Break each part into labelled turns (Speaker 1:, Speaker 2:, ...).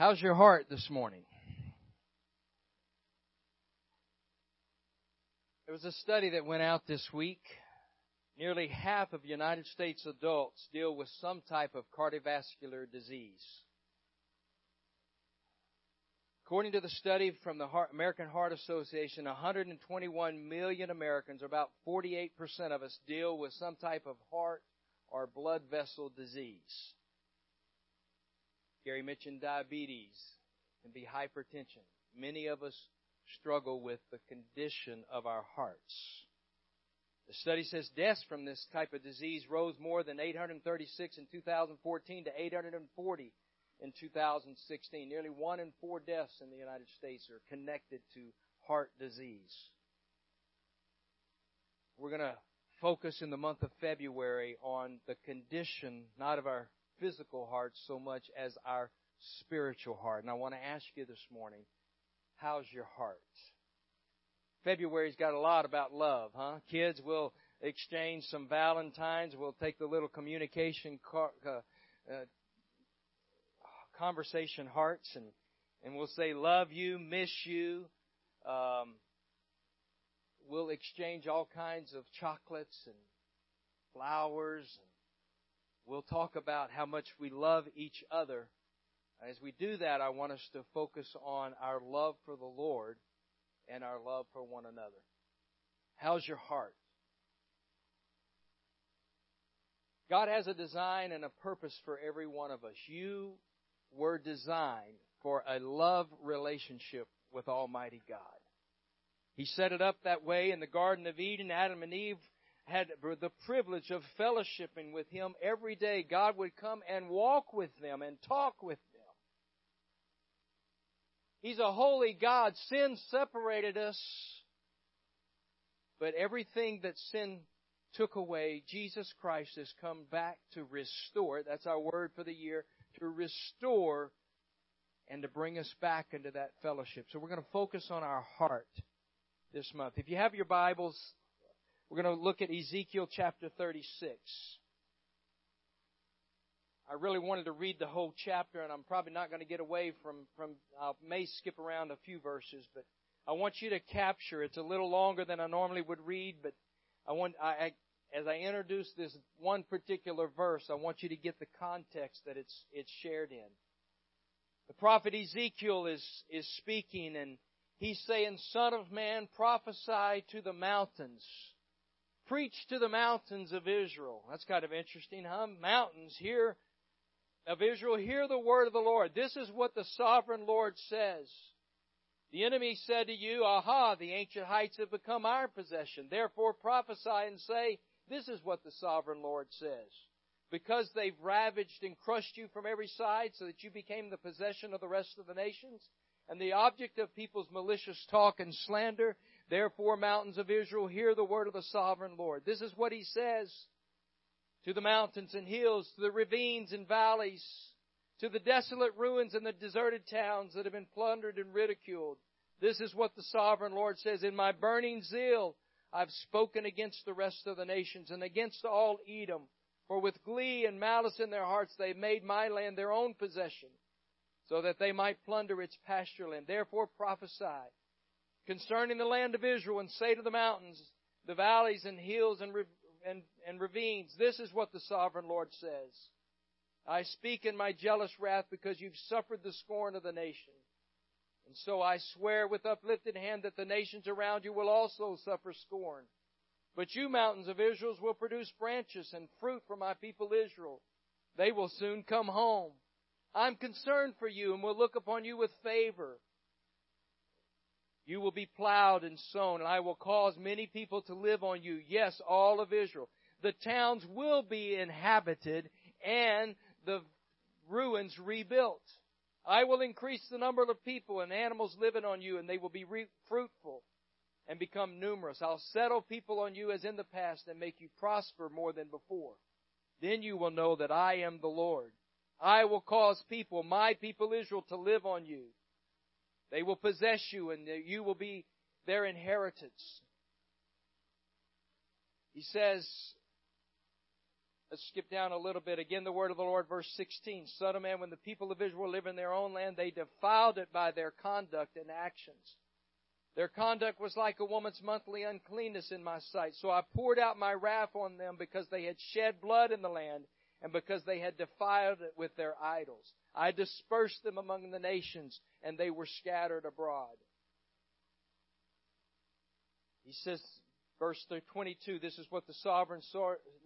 Speaker 1: How's your heart this morning? There was a study that went out this week. Nearly half of United States adults deal with some type of cardiovascular disease. According to the study from the American Heart Association, 121 million Americans, or about 48% of us, deal with some type of heart or blood vessel disease. Gary mentioned diabetes and be hypertension. Many of us struggle with the condition of our hearts. The study says deaths from this type of disease rose more than 836 in 2014 to 840 in 2016. Nearly one in four deaths in the United States are connected to heart disease. We're going to focus in the month of February on the condition, not of our physical heart so much as our spiritual heart. And I want to ask you this morning, how's your heart? February's got a lot about love, huh? Kids will exchange some Valentines. We'll take the little communication car, uh, uh, conversation hearts and, and we'll say love you, miss you. Um, we'll exchange all kinds of chocolates and flowers and we'll talk about how much we love each other. As we do that, I want us to focus on our love for the Lord and our love for one another. How's your heart? God has a design and a purpose for every one of us. You were designed for a love relationship with Almighty God. He set it up that way in the Garden of Eden. Adam and Eve had the privilege of fellowshipping with Him every day. God would come and walk with them and talk with them. He's a holy God. Sin separated us. But everything that sin took away, Jesus Christ has come back to restore. That's our word for the year. To restore and to bring us back into that fellowship. So we're going to focus on our heart this month. If you have your Bibles, we're going to look at Ezekiel chapter 36. I really wanted to read the whole chapter, and I'm probably not going to get away from, from I may skip around a few verses, but I want you to capture. It's a little longer than I normally would read, but I want, I, I as I introduce this one particular verse, I want you to get the context that it's, it's shared in. The prophet Ezekiel is, is speaking and he's saying, Son of man, prophesy to the mountains. Preach to the mountains of Israel. That's kind of interesting, huh? Mountains, here of Israel, hear the word of the Lord. This is what the sovereign Lord says. The enemy said to you, Aha, the ancient heights have become our possession. Therefore prophesy and say, This is what the sovereign Lord says. Because they've ravaged and crushed you from every side so that you became the possession of the rest of the nations and the object of people's malicious talk and slander, Therefore, mountains of Israel, hear the word of the sovereign Lord. This is what he says to the mountains and hills, to the ravines and valleys, to the desolate ruins and the deserted towns that have been plundered and ridiculed. This is what the sovereign Lord says. In my burning zeal, I've spoken against the rest of the nations and against all Edom. For with glee and malice in their hearts, they made my land their own possession, so that they might plunder its pasture land. Therefore prophesy concerning the land of Israel and say to the mountains, the valleys and hills and, and, and ravines, this is what the sovereign Lord says. I speak in my jealous wrath because you've suffered the scorn of the nation. And so I swear with uplifted hand that the nations around you will also suffer scorn. But you, mountains of Israel, will produce branches and fruit for my people Israel. They will soon come home. I'm concerned for you and will look upon you with favor. You will be plowed and sown, and I will cause many people to live on you. Yes, all of Israel. The towns will be inhabited and the ruins rebuilt. I will increase the number of people and animals living on you, and they will be re- fruitful and become numerous. I'll settle people on you as in the past and make you prosper more than before. Then you will know that I am the Lord. I will cause people, my people Israel, to live on you. They will possess you and you will be their inheritance. He says, Let's skip down a little bit. Again, the word of the Lord, verse 16. Son of man, when the people of Israel live in their own land, they defiled it by their conduct and actions. Their conduct was like a woman's monthly uncleanness in my sight. So I poured out my wrath on them because they had shed blood in the land and because they had defiled it with their idols. I dispersed them among the nations and they were scattered abroad. He says, verse 22, this is what the sovereign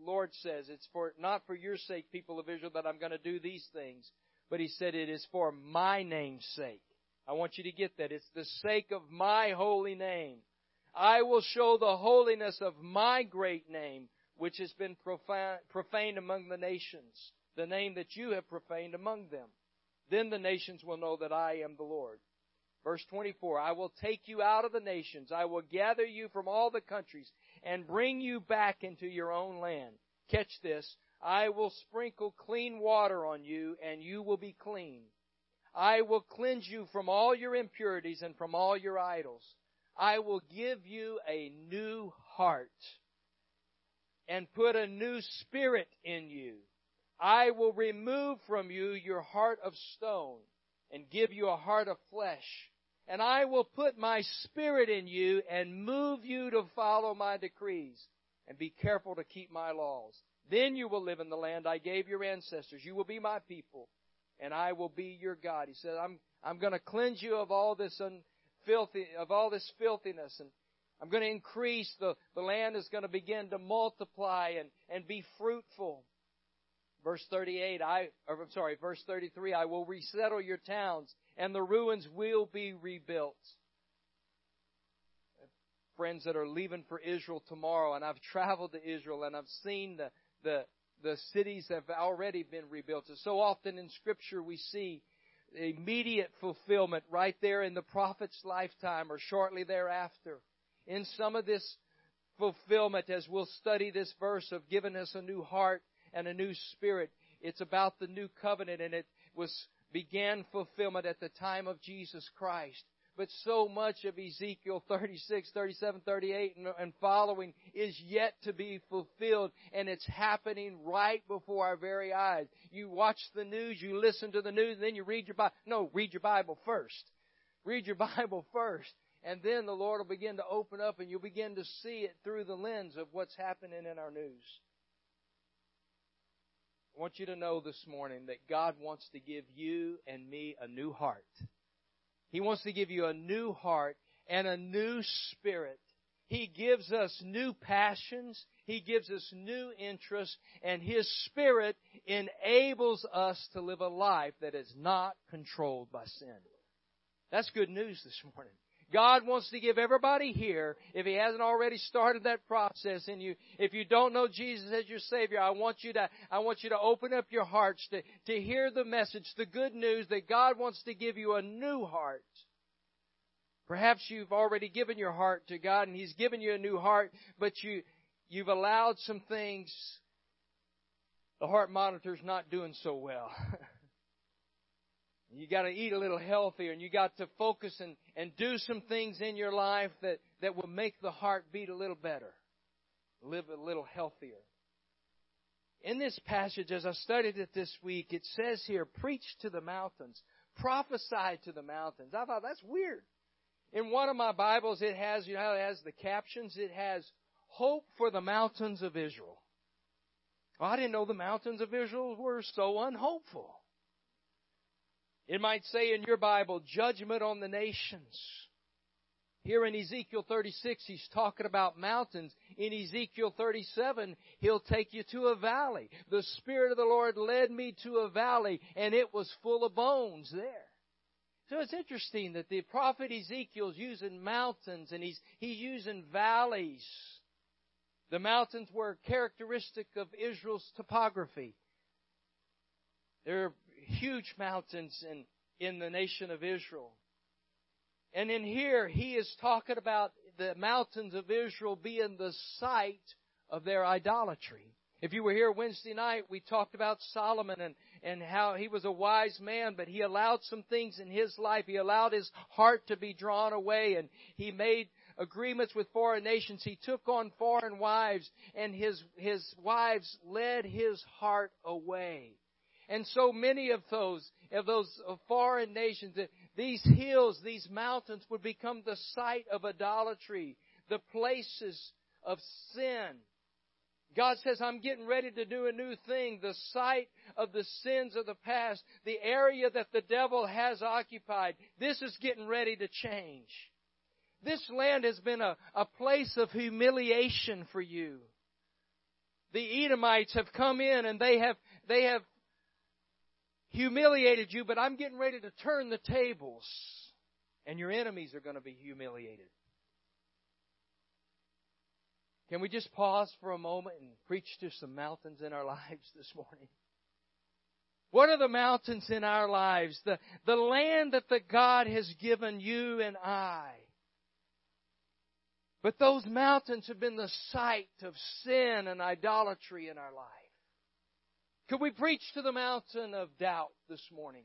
Speaker 1: Lord says. It's for, not for your sake, people of Israel, that I'm going to do these things, but he said it is for my name's sake. I want you to get that. It's the sake of my holy name. I will show the holiness of my great name, which has been profaned among the nations, the name that you have profaned among them. Then the nations will know that I am the Lord. Verse 24, I will take you out of the nations. I will gather you from all the countries and bring you back into your own land. Catch this. I will sprinkle clean water on you and you will be clean. I will cleanse you from all your impurities and from all your idols. I will give you a new heart and put a new spirit in you. I will remove from you your heart of stone and give you a heart of flesh and I will put my spirit in you and move you to follow my decrees and be careful to keep my laws. Then you will live in the land I gave your ancestors. You will be my people and I will be your God. He said, I'm, I'm going to cleanse you of all this filthy, of all this filthiness and I'm going to increase the, the land is going to begin to multiply and, and be fruitful. Verse 38, I, or I'm sorry, verse 33, I will resettle your towns and the ruins will be rebuilt. Friends that are leaving for Israel tomorrow, and I've traveled to Israel and I've seen the, the, the cities have already been rebuilt. And so often in Scripture we see immediate fulfillment right there in the prophet's lifetime or shortly thereafter. In some of this fulfillment, as we'll study this verse of giving us a new heart and a new spirit, it's about the new covenant and it was began fulfillment at the time of Jesus Christ. But so much of Ezekiel 36, 37, 38 and, and following is yet to be fulfilled and it's happening right before our very eyes. You watch the news, you listen to the news, then you read your Bible. No, read your Bible first. Read your Bible first. And then the Lord will begin to open up and you'll begin to see it through the lens of what's happening in our news. I want you to know this morning that God wants to give you and me a new heart. He wants to give you a new heart and a new spirit. He gives us new passions. He gives us new interests and His Spirit enables us to live a life that is not controlled by sin. That's good news this morning. God wants to give everybody here, if He hasn't already started that process in you, if you don't know Jesus as your Savior, I want you to, I want you to open up your hearts to, to hear the message, the good news that God wants to give you a new heart. Perhaps you've already given your heart to God and He's given you a new heart, but you, you've allowed some things, the heart monitor's not doing so well. You got to eat a little healthier and you got to focus and, and do some things in your life that, that will make the heart beat a little better. Live a little healthier. In this passage, as I studied it this week, it says here, preach to the mountains, prophesy to the mountains. I thought that's weird. In one of my Bibles, it has, you know, it has the captions, it has hope for the mountains of Israel. Well, I didn't know the mountains of Israel were so unhopeful. It might say in your Bible, judgment on the nations. Here in Ezekiel 36, he's talking about mountains. In Ezekiel 37, he'll take you to a valley. The Spirit of the Lord led me to a valley, and it was full of bones there. So it's interesting that the prophet Ezekiel's using mountains and he's, he's using valleys. The mountains were characteristic of Israel's topography. They're huge mountains in, in the nation of Israel. And in here, he is talking about the mountains of Israel being the site of their idolatry. If you were here Wednesday night, we talked about Solomon and, and how he was a wise man, but he allowed some things in his life. He allowed his heart to be drawn away and he made agreements with foreign nations. He took on foreign wives and his, his wives led his heart away. And so many of those, of those foreign nations, these hills, these mountains would become the site of idolatry, the places of sin. God says, I'm getting ready to do a new thing. The site of the sins of the past, the area that the devil has occupied, this is getting ready to change. This land has been a, a place of humiliation for you. The Edomites have come in and they have, they have humiliated you, but I'm getting ready to turn the tables and your enemies are going to be humiliated. Can we just pause for a moment and preach to some mountains in our lives this morning? What are the mountains in our lives? The, the land that the God has given you and I. But those mountains have been the site of sin and idolatry in our life. Could we preach to the mountain of doubt this morning?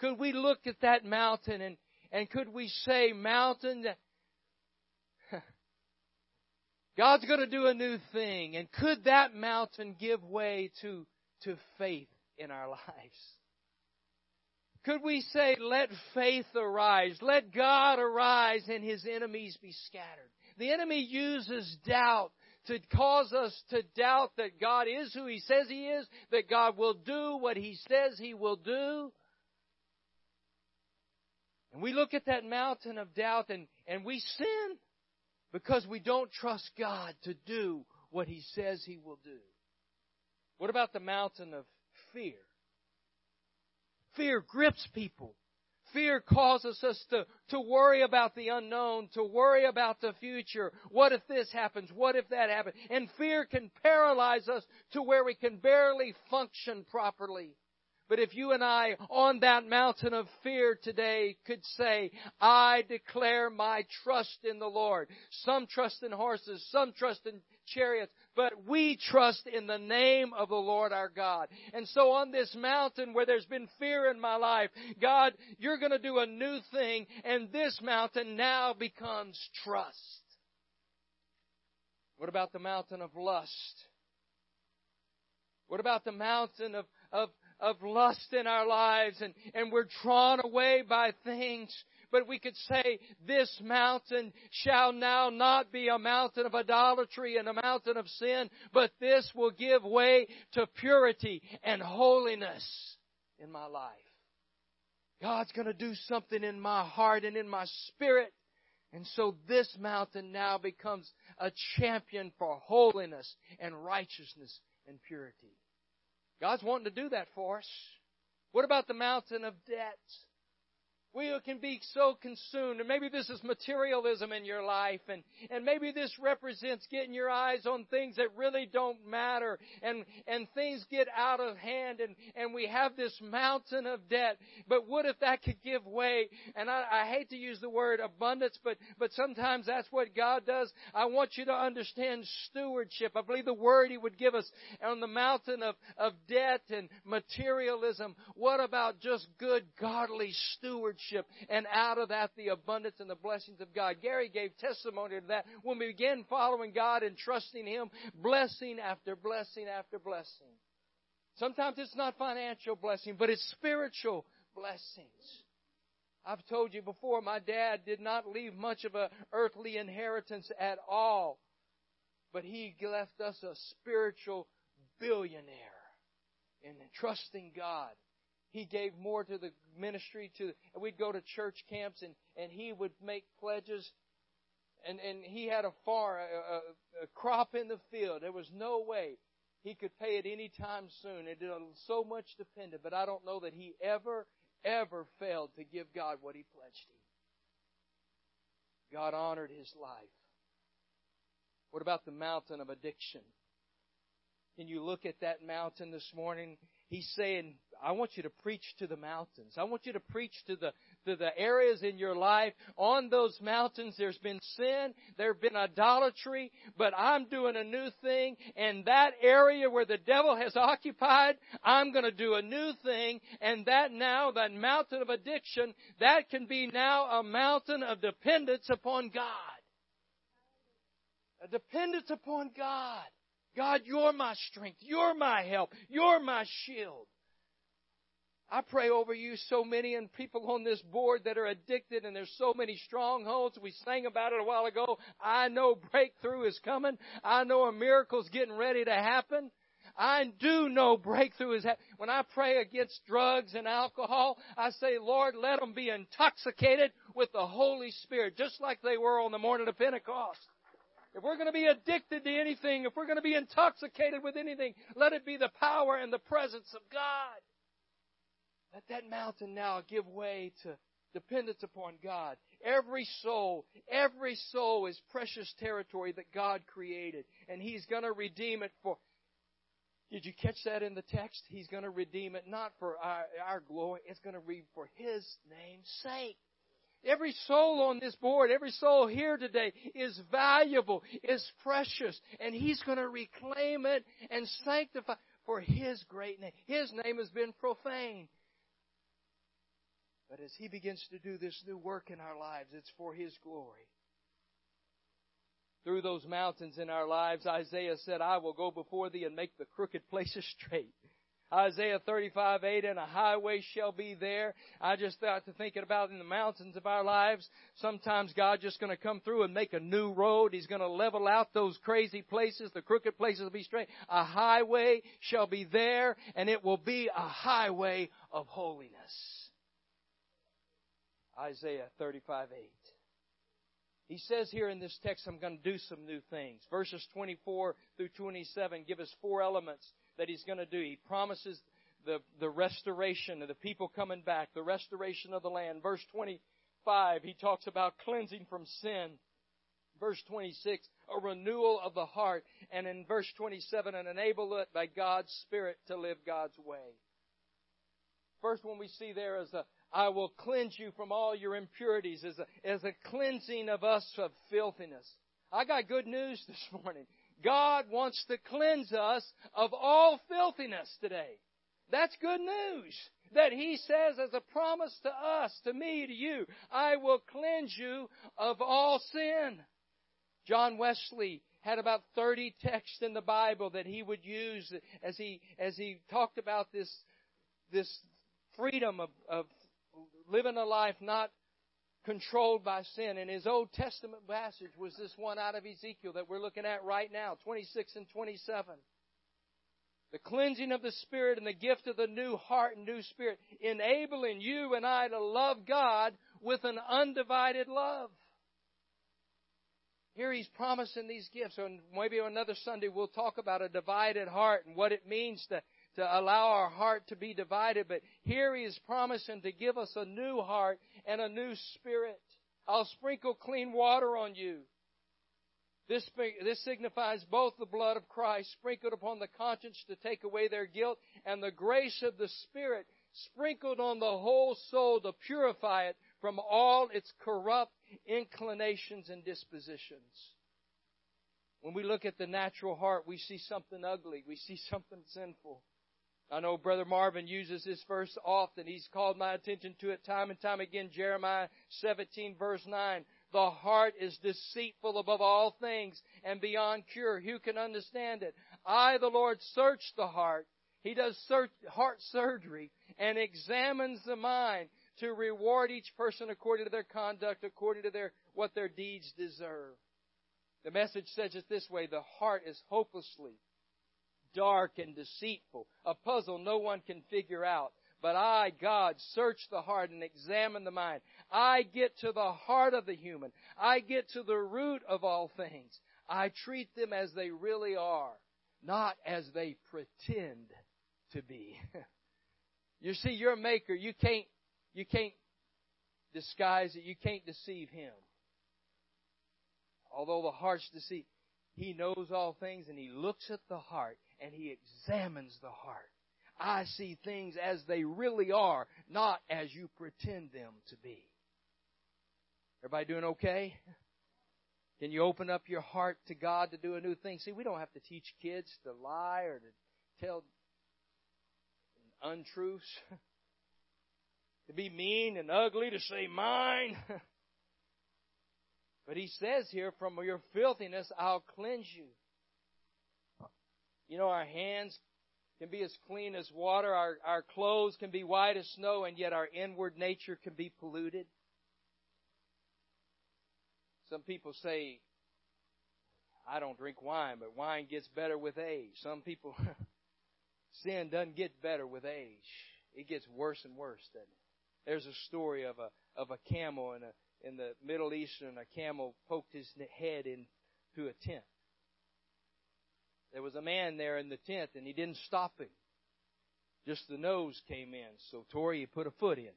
Speaker 1: Could we look at that mountain and, and could we say, mountain, God's going to do a new thing. And could that mountain give way to, to faith in our lives? Could we say, let faith arise, let God arise and his enemies be scattered? The enemy uses doubt to cause us to doubt that God is who he says he is, that God will do what he says he will do. And we look at that mountain of doubt and, and we sin because we don't trust God to do what He says He will do. What about the mountain of fear? Fear grips people. Fear causes us to, to worry about the unknown, to worry about the future. What if this happens? What if that happens? And fear can paralyze us to where we can barely function properly. But if you and I on that mountain of fear today could say, I declare my trust in the Lord. Some trust in horses, some trust in chariots, but we trust in the name of the Lord our God. And so on this mountain where there's been fear in my life, God, you're going to do a new thing and this mountain now becomes trust. What about the mountain of lust? What about the mountain of, of of lust in our lives and, and we're drawn away by things. But we could say, this mountain shall now not be a mountain of idolatry and a mountain of sin, but this will give way to purity and holiness in my life. God's going to do something in my heart and in my spirit. And so this mountain now becomes a champion for holiness and righteousness and purity. God's wanting to do that for us. What about the mountain of debt? We can be so consumed, and maybe this is materialism in your life, and, and maybe this represents getting your eyes on things that really don't matter, and, and things get out of hand, and, and we have this mountain of debt. But what if that could give way? And I, I hate to use the word abundance, but, but sometimes that's what God does. I want you to understand stewardship. I believe the word He would give us on the mountain of, of debt and materialism. What about just good, godly stewardship? Stewardship, and out of that, the abundance and the blessings of God. Gary gave testimony to that when we began following God and trusting Him, blessing after blessing after blessing. Sometimes it's not financial blessing, but it's spiritual blessings. I've told you before, my dad did not leave much of a earthly inheritance at all, but he left us a spiritual billionaire in trusting God he gave more to the ministry to we'd go to church camps and and he would make pledges. And and he had a farm a, a, a crop in the field. There was no way he could pay it any time soon. It so much depended but i don't know that he ever ever failed to give god what he pledged him. God honored his life. What about the mountain of addiction? Can you look at that mountain this morning? He's saying I want you to preach to the mountains. I want you to preach to the, to the areas in your life. On those mountains, there's been sin, there's been idolatry, but I'm doing a new thing. And that area where the devil has occupied, I'm going to do a new thing. And that now, that mountain of addiction, that can be now a mountain of dependence upon God. A dependence upon God. God, you're my strength. You're my help. You're my shield. I pray over you so many and people on this board that are addicted and there's so many strongholds. We sang about it a while ago. I know breakthrough is coming. I know a miracle's getting ready to happen. I do know breakthrough is happening. When I pray against drugs and alcohol, I say, Lord, let them be intoxicated with the Holy Spirit, just like they were on the morning of Pentecost. If we're going to be addicted to anything, if we're going to be intoxicated with anything, let it be the power and the presence of God. Let that mountain now give way to dependence upon God. Every soul, every soul is precious territory that God created, and He's going to redeem it for. Did you catch that in the text? He's going to redeem it not for our, our glory, it's going to be for His name's sake. Every soul on this board, every soul here today is valuable, is precious, and He's going to reclaim it and sanctify for His great name. His name has been profaned. But as He begins to do this new work in our lives, it's for His glory. Through those mountains in our lives, Isaiah said, I will go before thee and make the crooked places straight. Isaiah 35, 8, and a highway shall be there. I just thought to thinking about in the mountains of our lives, sometimes God's just going to come through and make a new road. He's going to level out those crazy places. The crooked places will be straight. A highway shall be there, and it will be a highway of holiness. Isaiah 35 8. He says here in this text, I'm going to do some new things. Verses 24 through 27 give us four elements that he's going to do. He promises the, the restoration of the people coming back, the restoration of the land. Verse 25, he talks about cleansing from sin. Verse 26, a renewal of the heart. And in verse 27, an enablement by God's Spirit to live God's way. First one we see there is a, I will cleanse you from all your impurities as a, as a cleansing of us of filthiness. I got good news this morning. God wants to cleanse us of all filthiness today. That's good news. That He says as a promise to us, to me, to you, I will cleanse you of all sin. John Wesley had about 30 texts in the Bible that he would use as he, as he talked about this, this freedom of, of living a life not controlled by sin. And his Old Testament passage was this one out of Ezekiel that we're looking at right now, 26 and 27. The cleansing of the Spirit and the gift of the new heart and new spirit, enabling you and I to love God with an undivided love. Here he's promising these gifts. And maybe on another Sunday we'll talk about a divided heart and what it means to to allow our heart to be divided, but here He is promising to give us a new heart and a new spirit. I'll sprinkle clean water on you. This, this signifies both the blood of Christ sprinkled upon the conscience to take away their guilt and the grace of the Spirit sprinkled on the whole soul to purify it from all its corrupt inclinations and dispositions. When we look at the natural heart, we see something ugly. We see something sinful. I know Brother Marvin uses this verse often. He's called my attention to it time and time again. Jeremiah 17 verse 9. The heart is deceitful above all things and beyond cure. Who can understand it? I, the Lord, search the heart. He does search, heart surgery and examines the mind to reward each person according to their conduct, according to their, what their deeds deserve. The message says it this way, the heart is hopelessly dark and deceitful, a puzzle no one can figure out. But I, God, search the heart and examine the mind. I get to the heart of the human. I get to the root of all things. I treat them as they really are, not as they pretend to be. you see, your maker, you can't, you can't disguise it. You can't deceive him. Although the heart's deceived, he knows all things and he looks at the heart and He examines the heart. I see things as they really are, not as you pretend them to be. Everybody doing okay? Can you open up your heart to God to do a new thing? See, we don't have to teach kids to lie or to tell untruths, to be mean and ugly, to say mine. But he says here, from your filthiness, I'll cleanse you. You know, our hands can be as clean as water, our, our clothes can be white as snow, and yet our inward nature can be polluted. Some people say, I don't drink wine, but wine gets better with age. Some people, sin doesn't get better with age. It gets worse and worse, doesn't it? There's a story of a, of a camel in a, in the Middle East and a camel poked his head into a tent. There was a man there in the tent and he didn't stop him. Just the nose came in. So Tori, put a foot in.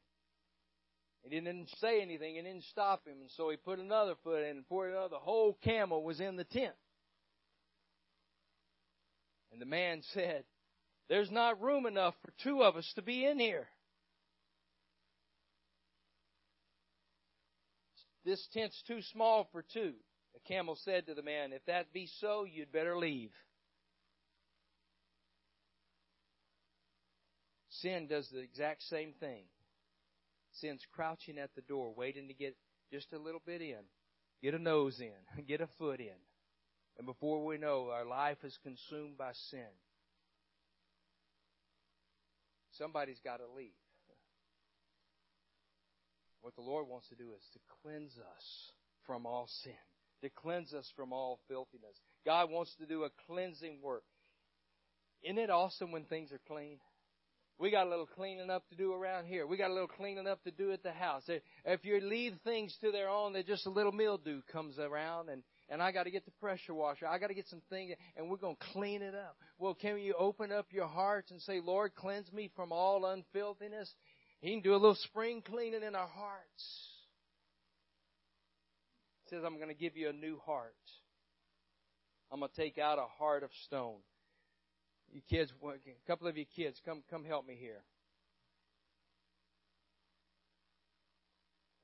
Speaker 1: He didn't say anything and didn't stop him. And so he put another foot in and poured another. The whole camel was in the tent. And the man said, There's not room enough for two of us to be in here. This tent's too small for two. The camel said to the man, If that be so, you'd better leave. Sin does the exact same thing. Sin's crouching at the door, waiting to get just a little bit in, get a nose in, get a foot in. And before we know, our life is consumed by sin. Somebody's got to leave. What the Lord wants to do is to cleanse us from all sin, to cleanse us from all filthiness. God wants to do a cleansing work. Isn't it awesome when things are clean? We got a little cleaning up to do around here. We got a little cleaning up to do at the house. If you leave things to their own, that just a little mildew comes around and and I got to get the pressure washer. I got to get some things, and we're going to clean it up. Well, can you open up your hearts and say, Lord, cleanse me from all unfilthiness? He can do a little spring cleaning in our hearts. He says, I'm going to give you a new heart. I'm going to take out a heart of stone. You kids, a couple of you kids, come come help me here.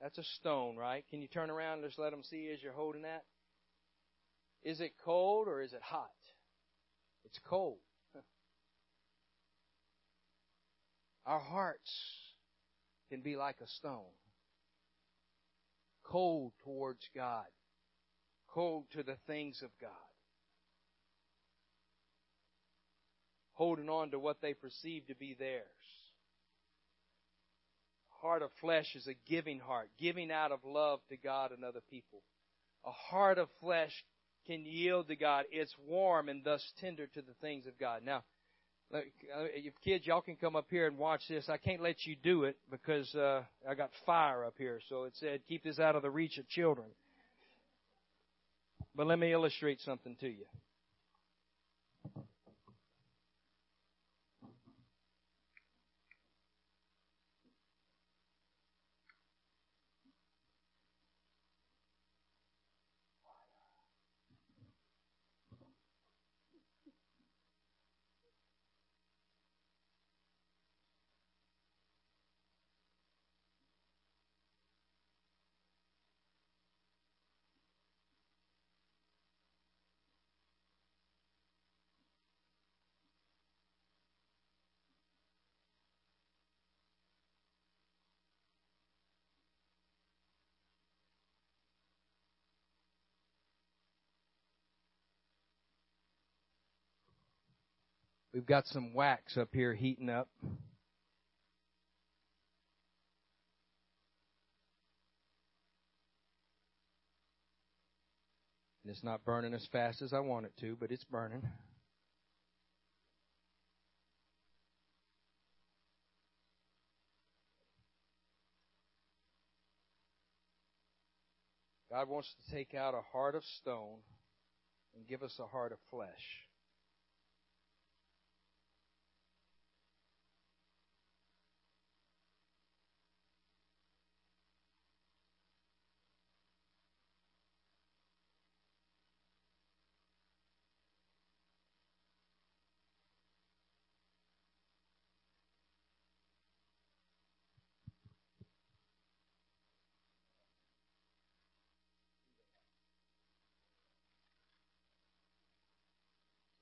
Speaker 1: That's a stone, right? Can you turn around and just let them see as you're holding that? Is it cold or is it hot? It's cold. Our hearts can be like a stone. Cold towards God. Cold to the things of God. Holding on to what they perceive to be theirs. Heart of flesh is a giving heart, giving out of love to God and other people. A heart of flesh can yield to God. It's warm and thus tender to the things of God. Now, uh, if kids, y'all can come up here and watch this. I can't let you do it because uh, I got fire up here. So it said, keep this out of the reach of children. But let me illustrate something to you. We've got some wax up here heating up. And it's not burning as fast as I want it to, but it's burning. God wants to take out a heart of stone and give us a heart of flesh.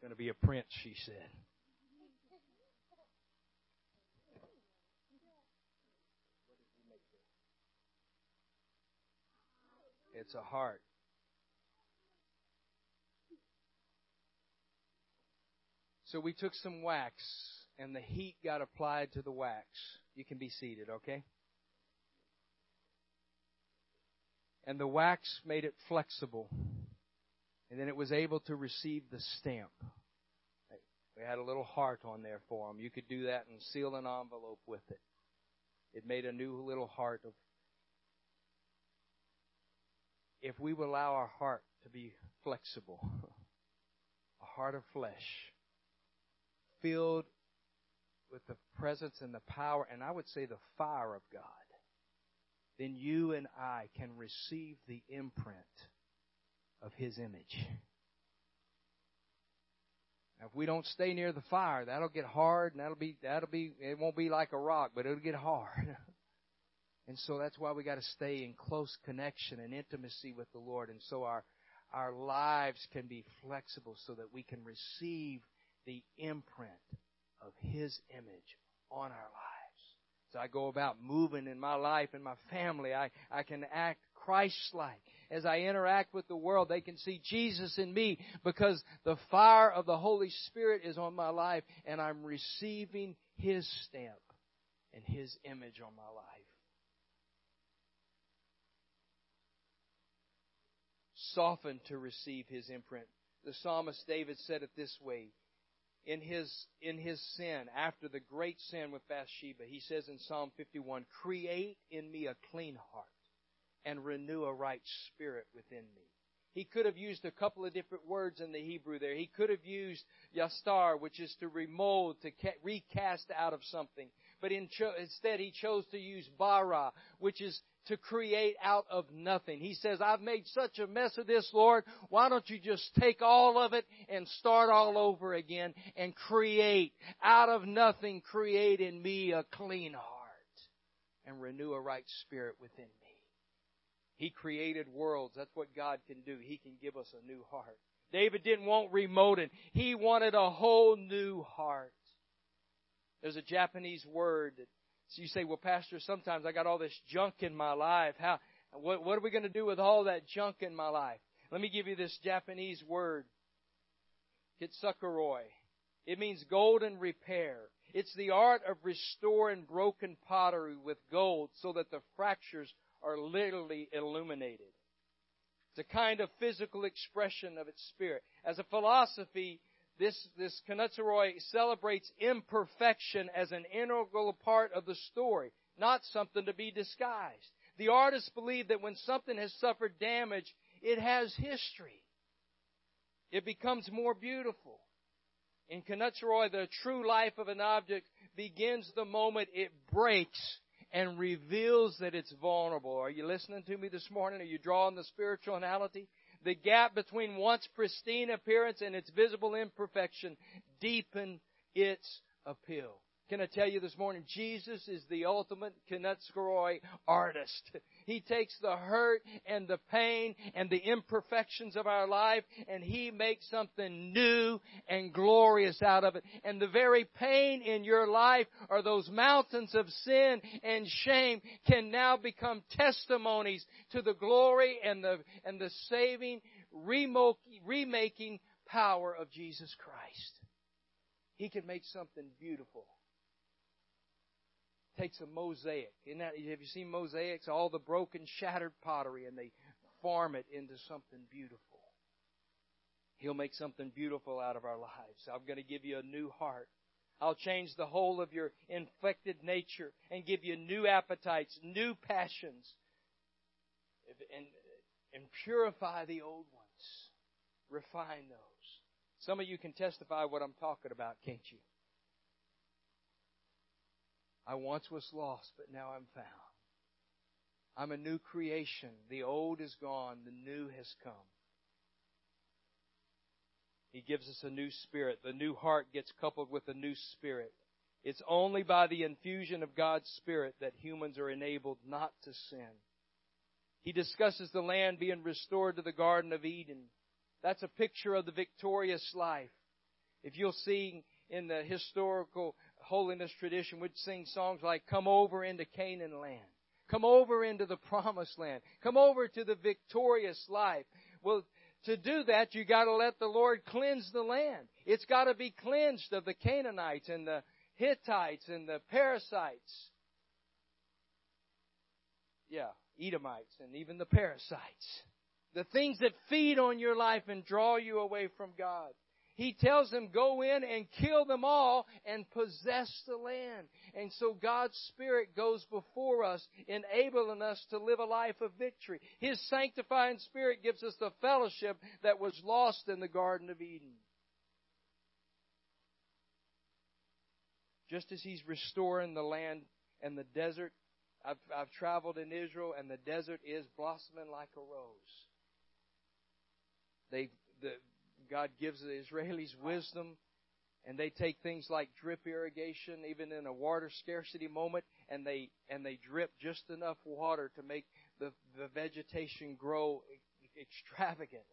Speaker 1: going to be a prince, she said. It's a heart. So we took some wax, and the heat got applied to the wax. You can be seated, okay? And the wax made it flexible. And then it was able to receive the stamp. We had a little heart on there for them. You could do that and seal an envelope with it. It made a new little heart of. If we would allow our heart to be flexible, a heart of flesh, filled with the presence and the power, and I would say the fire of God, then you and I can receive the imprint of His image. Now, if we don't stay near the fire, that'll get hard, and that'll be that'll be it won't be like a rock, but it'll get hard. and so that's why we got to stay in close connection and intimacy with the Lord, and so our our lives can be flexible, so that we can receive the imprint of His image on our lives. As I go about moving in my life and my family, I I can act Christ-like as I interact with the world, they can see Jesus in me because the fire of the Holy Spirit is on my life and I'm receiving His stamp and His image on my life. Softened to receive His imprint. The psalmist David said it this way in his in his sin after the great sin with Bathsheba he says in Psalm 51 create in me a clean heart and renew a right spirit within me. He could have used a couple of different words in the Hebrew there. He could have used yastar, which is to remold, to recast out of something. But in cho- instead, he chose to use bara, which is to create out of nothing. He says, I've made such a mess of this, Lord. Why don't you just take all of it and start all over again and create out of nothing, create in me a clean heart and renew a right spirit within me. He created worlds. That's what God can do. He can give us a new heart. David didn't want remoting. He wanted a whole new heart. There's a Japanese word that so you say, well, Pastor, sometimes I got all this junk in my life. How, what, what are we going to do with all that junk in my life? Let me give you this Japanese word. Kintsukuroi. It means golden repair. It's the art of restoring broken pottery with gold so that the fractures are literally illuminated. It's a kind of physical expression of its spirit. As a philosophy, this, this Kintsukuroi celebrates imperfection as an integral part of the story, not something to be disguised. The artists believe that when something has suffered damage, it has history. It becomes more beautiful. In Kintsukuroi, the true life of an object begins the moment it breaks and reveals that it's vulnerable. Are you listening to me this morning? Are you drawing the spiritual analogy? The gap between once pristine appearance and its visible imperfection deepen its appeal. Can I tell you this morning, Jesus is the ultimate Kintsukuroi artist. He takes the hurt and the pain and the imperfections of our life and He makes something new and glorious out of it. And the very pain in your life or those mountains of sin and shame can now become testimonies to the glory and the, and the saving, remaking power of Jesus Christ. He can make something beautiful takes a mosaic. Isn't that, have you seen mosaics? All the broken, shattered pottery, and they farm it into something beautiful. He'll make something beautiful out of our lives. I'm going to give you a new heart. I'll change the whole of your infected nature and give you new appetites, new passions, and, and purify the old ones. Refine those. Some of you can testify what I'm talking about, can't you? I once was lost, but now I'm found. I'm a new creation. The old is gone, the new has come. He gives us a new spirit. The new heart gets coupled with a new spirit. It's only by the infusion of God's Spirit that humans are enabled not to sin. He discusses the land being restored to the Garden of Eden. That's a picture of the victorious life. If you'll see in the historical holiness tradition would sing songs like, Come over into Canaan land. Come over into the promised land. Come over to the victorious life. Well, to do that, you got to let the Lord cleanse the land. It's got to be cleansed of the Canaanites and the Hittites and the Perizzites. Yeah, Edomites and even the parasites. The things that feed on your life and draw you away from God. He tells them, go in and kill them all and possess the land. And so God's Spirit goes before us, enabling us to live a life of victory. His sanctifying Spirit gives us the fellowship that was lost in the Garden of Eden. Just as He's restoring the land and the desert, I've, I've traveled in Israel and the desert is blossoming like a rose. They, the, God gives the Israelis wisdom, and they take things like drip irrigation, even in a water scarcity moment, and they and they drip just enough water to make the, the vegetation grow extravagantly.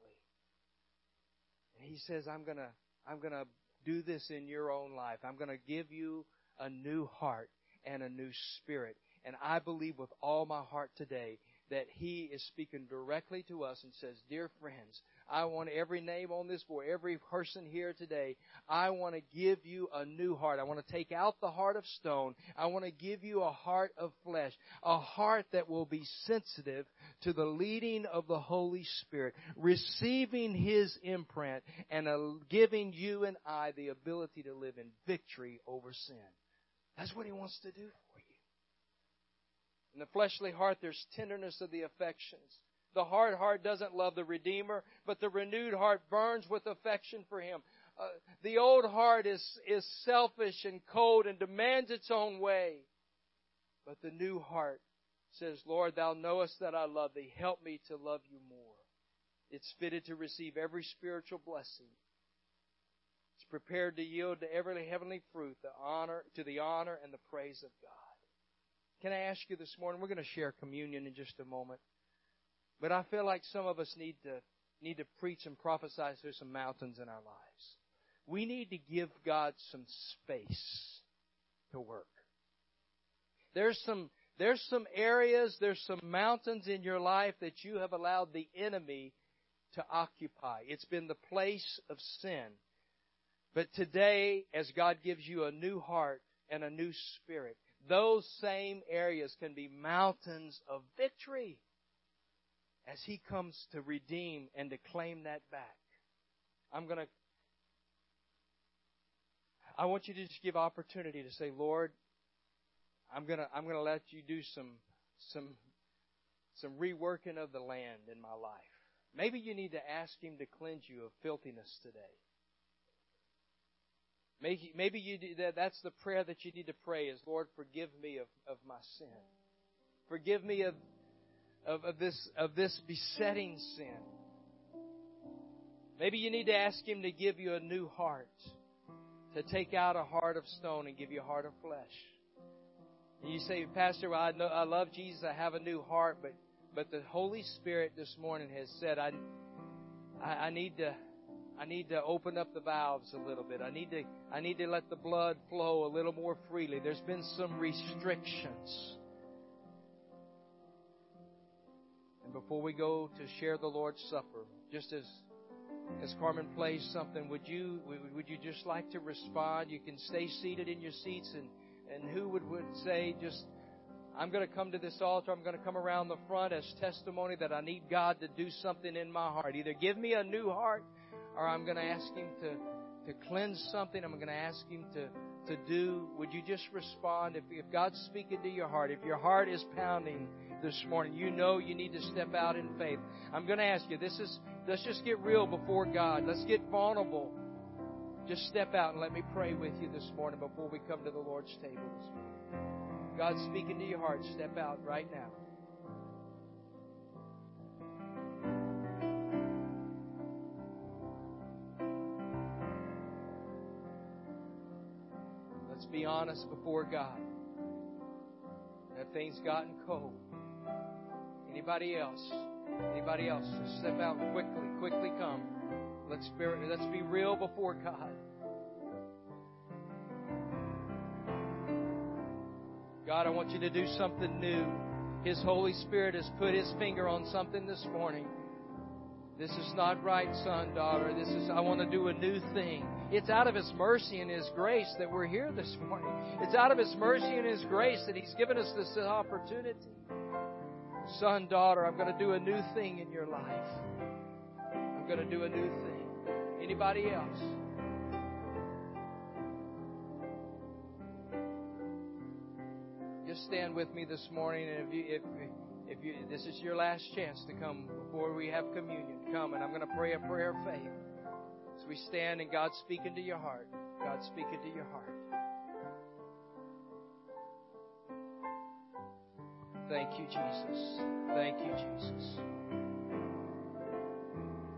Speaker 1: And He says, "I'm gonna I'm gonna do this in your own life. I'm gonna give you a new heart and a new spirit." And I believe with all my heart today that He is speaking directly to us and says, Dear friends, I want every name on this board, every person here today, I want to give you a new heart. I want to take out the heart of stone. I want to give you a heart of flesh, a heart that will be sensitive to the leading of the Holy Spirit, receiving His imprint and uh, giving you and I the ability to live in victory over sin. That's what He wants to do. In the fleshly heart, there's tenderness of the affections. The hard heart doesn't love the Redeemer, but the renewed heart burns with affection for Him. Uh, the old heart is, is selfish and cold and demands its own way. But the new heart says, Lord, thou knowest that I love thee. Help me to love you more. It's fitted to receive every spiritual blessing. It's prepared to yield to every heavenly fruit, the honor, to the honor and the praise of God. Can I ask you this morning? We're going to share communion in just a moment. But I feel like some of us need to need to preach and prophesy through some mountains in our lives. We need to give God some space to work. There's some there's some areas, there's some mountains in your life that you have allowed the enemy to occupy. It's been the place of sin. But today, as God gives you a new heart and a new spirit, those same areas can be mountains of victory as He comes to redeem and to claim that back. I'm going to, I want you to just give opportunity to say, Lord, I'm going to, I'm going to let you do some, some, some reworking of the land in my life. Maybe you need to ask Him to cleanse you of filthiness today. Maybe, maybe you that, that's the prayer that you need to pray is, Lord, forgive me of, of my sin. Forgive me of, of, of this of this besetting sin. Maybe you need to ask Him to give you a new heart, to take out a heart of stone and give you a heart of flesh. And you say, Pastor, well, I know I love Jesus, I have a new heart, but but the Holy Spirit this morning has said, I I, I need to I need to open up the valves a little bit. I need to I need to let the blood flow a little more freely. There's been some restrictions. And before we go to share the Lord's Supper, just as as Carmen plays something, would you would you just like to respond? You can stay seated in your seats and and who would, would say just I'm going to come to this altar. I'm going to come around the front as testimony that I need God to do something in my heart. Either give me a new heart or I'm going to ask Him to, to cleanse something. I'm going to ask Him to, to do. Would you just respond? If, if God's speaking to your heart, if your heart is pounding this morning, you know you need to step out in faith. I'm going to ask you, this is, let's just get real before God. Let's get vulnerable. Just step out and let me pray with you this morning before we come to the Lord's table. God's speaking to your heart. Step out right now. Honest before God. Have things gotten cold? Anybody else? Anybody else? Just step out quickly. Quickly come. Let's be, let's be real before God. God, I want you to do something new. His Holy Spirit has put His finger on something this morning. This is not right, son, daughter. This is, I want to do a new thing. It's out of His mercy and His grace that we're here this morning. It's out of His mercy and His grace that He's given us this opportunity. Son, daughter, I'm going to do a new thing in your life. I'm going to do a new thing. Anybody else? Just stand with me this morning, and if you, if if you, this is your last chance to come before we have communion, come and I'm going to pray a prayer of faith. As we stand and God speaking to your heart, God speaking to your heart. Thank you, Jesus. Thank you, Jesus.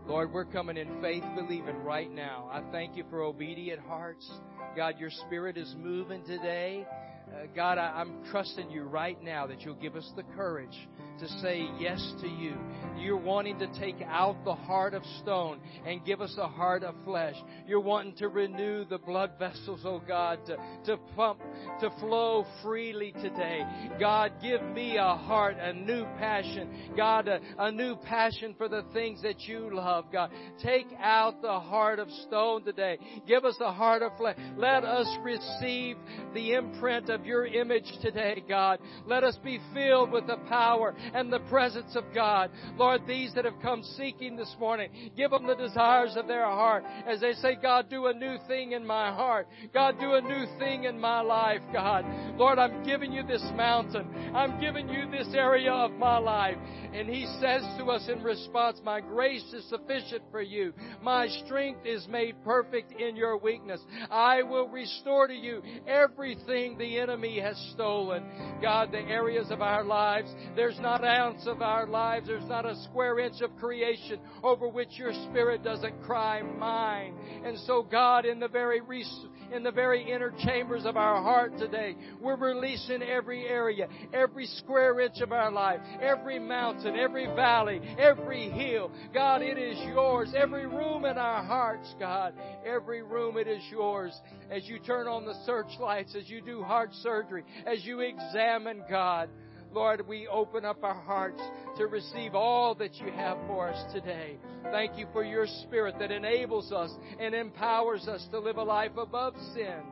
Speaker 1: Lord, we're coming in faith believing right now. I thank you for obedient hearts. God, your spirit is moving today. Uh, God, I, I'm trusting you right now that you'll give us the courage to say yes to you. You're wanting to take out the heart of stone and give us a heart of flesh. You're wanting to renew the blood vessels, oh God, to, to pump, to flow freely today. God, give me a heart, a new passion. God, a, a new passion for the things that you love, God. Take out the heart of stone today. Give us a heart of flesh. Let us receive the imprint of your image today, God. Let us be filled with the power and the presence of God. Lord, these that have come seeking this morning, give them the desires of their heart as they say, God, do a new thing in my heart. God, do a new thing in my life, God. Lord, I'm giving you this mountain. I'm giving you this area of my life. And He says to us in response, My grace is sufficient for you. My strength is made perfect in your weakness. I will restore to you everything the enemy has stolen. God, the areas of our lives, there's not an ounce of our lives, there's not a square inch of creation over which your Spirit doesn't cry, Mine. And so, God, in the very in the very inner chambers of our heart today. We're releasing every area, every square inch of our life, every mountain, every valley, every hill. God, it is yours. Every room in our hearts, God, every room it is yours. As you turn on the searchlights, as you do heart surgery, as you examine, God, Lord, we open up our hearts to receive all that you have for us today. Thank you for your spirit that enables us and empowers us to live a life above sin.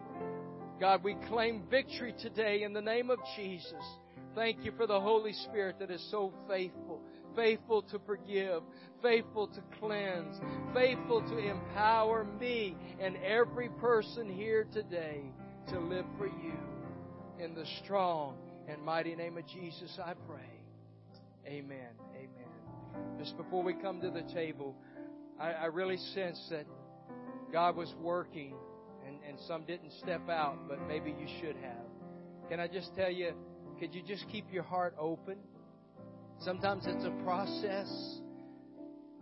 Speaker 1: God, we claim victory today in the name of Jesus. Thank you for the Holy Spirit that is so faithful, faithful to forgive, faithful to cleanse, faithful to empower me and every person here today to live for you in the strong and mighty name of Jesus, I pray. Amen. Amen. Just before we come to the table, I, I really sense that God was working and, and some didn't step out, but maybe you should have. Can I just tell you, could you just keep your heart open? Sometimes it's a process,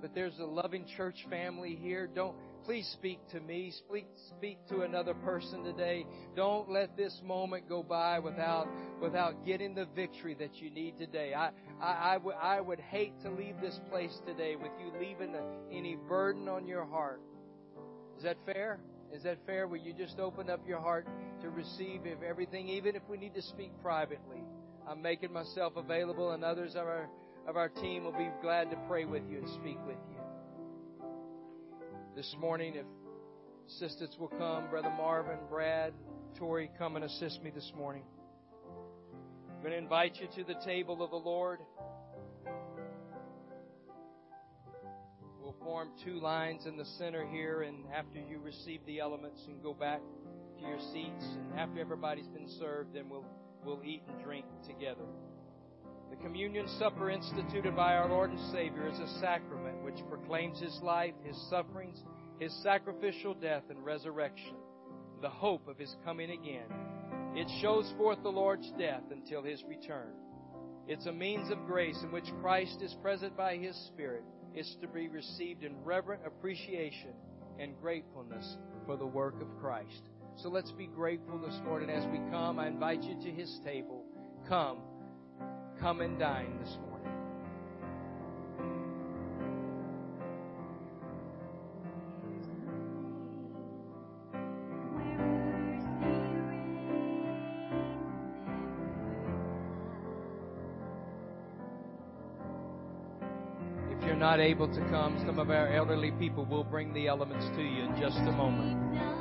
Speaker 1: but there's a loving church family here. Don't Please speak to me. Speak, speak to another person today. Don't let this moment go by without, without getting the victory that you need today. I, I, I, w- I would hate to leave this place today with you leaving a, any burden on your heart. Is that fair? Is that fair? Will you just open up your heart to receive if everything, even if we need to speak privately? I'm making myself available, and others of our of our team will be glad to pray with you and speak with you this morning. If assistants will come, Brother Marvin, Brad, Tori, come and assist me this morning. I'm going to invite you to the table of the Lord. We'll form two lines in the center here, and after you receive the elements and go back to your seats, and after everybody's been served, then we'll we'll eat and drink together. The communion supper instituted by our Lord and Savior is a sacrament which proclaims His life, His sufferings, His sacrificial death and resurrection, the hope of His coming again. It shows forth the Lord's death until His return. It's a means of grace in which Christ is present by His Spirit. It's to be received in reverent appreciation and gratefulness for the work of Christ. So let's be grateful this morning as we come. I invite you to His table. Come come and dine this morning.
Speaker 2: You're not able to come, some of our elderly people will bring the elements to you in just a moment.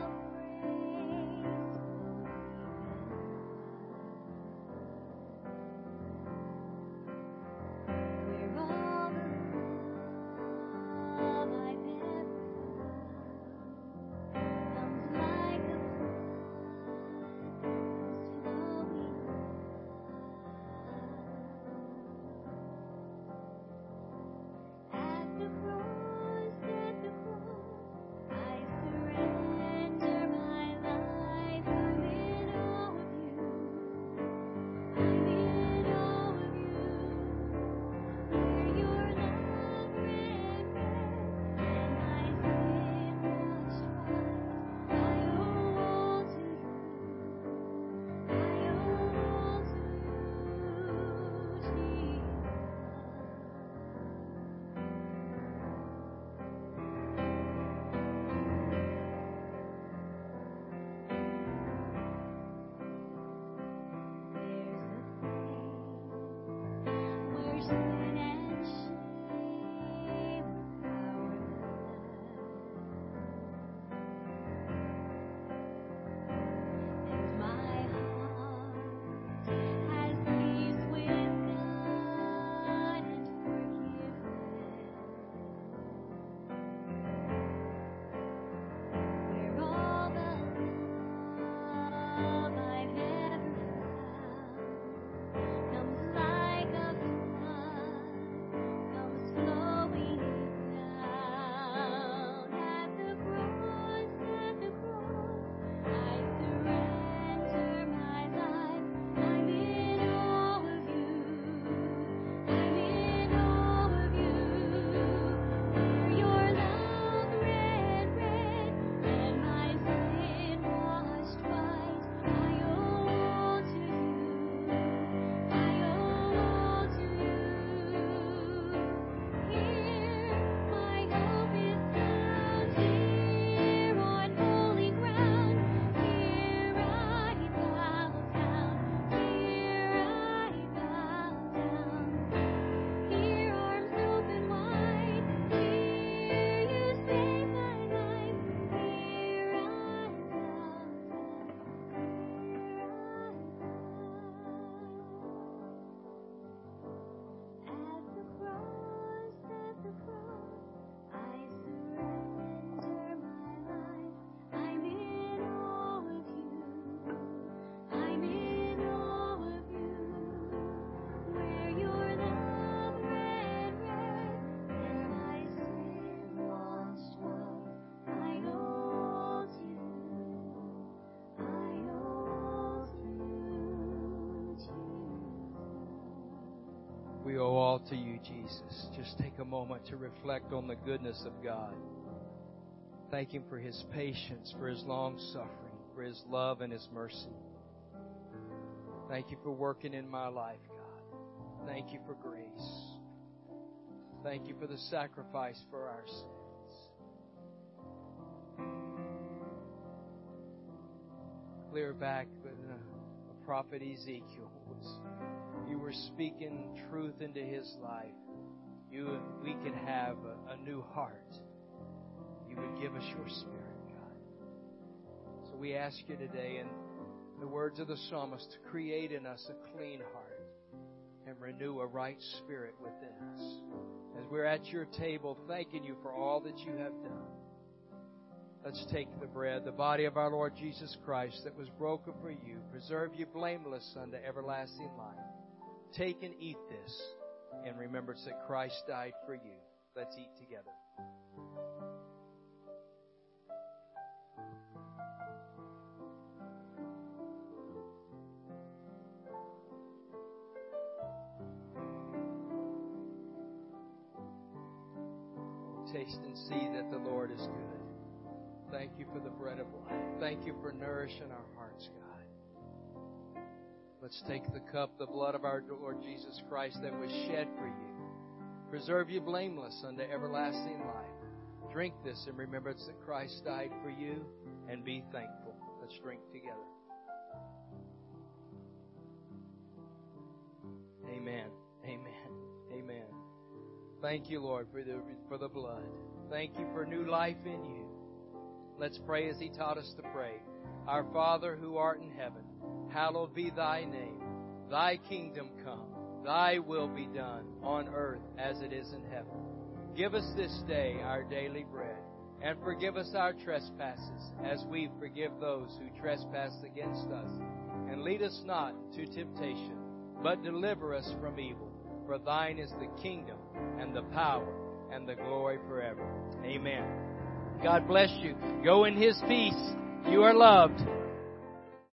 Speaker 2: To you, Jesus. Just take a moment to reflect on the goodness of God. Thank Him for His patience, for His long suffering, for His love and His mercy. Thank you for working in my life, God. Thank you for grace. Thank you for the sacrifice for our sins. Clear back uh, when the prophet Ezekiel was were speaking truth into his life, you and we could have a, a new heart. You would give us your spirit, God. So we ask you today, in the words of the psalmist, to create in us a clean heart and renew a right spirit within us. As we're at your table, thanking you for all that you have done. Let's take the bread, the body of our Lord Jesus Christ that was broken for you. Preserve you blameless unto everlasting life. Take and eat this in remembrance that Christ died for you. Let's eat together. Taste and see that the Lord is good. Thank you for the bread of life. Thank you for nourishing our hearts, God. Let's take the cup, the blood of our Lord Jesus Christ that was shed for you. Preserve you blameless unto everlasting life. Drink this in remembrance that Christ died for you and be thankful. Let's drink together. Amen. Amen. Amen.
Speaker 1: Thank you, Lord, for the, for the blood. Thank you for new life in you. Let's pray as He taught us to pray. Our Father who art in heaven, hallowed be thy name. Thy kingdom come. Thy will be done on earth as it is in heaven. Give us this day our daily bread, and forgive us our trespasses as we forgive those who trespass against us. And lead us not into temptation, but deliver us from evil. For thine is the kingdom, and the power, and the glory forever. Amen. God bless you. Go in his peace. You are loved.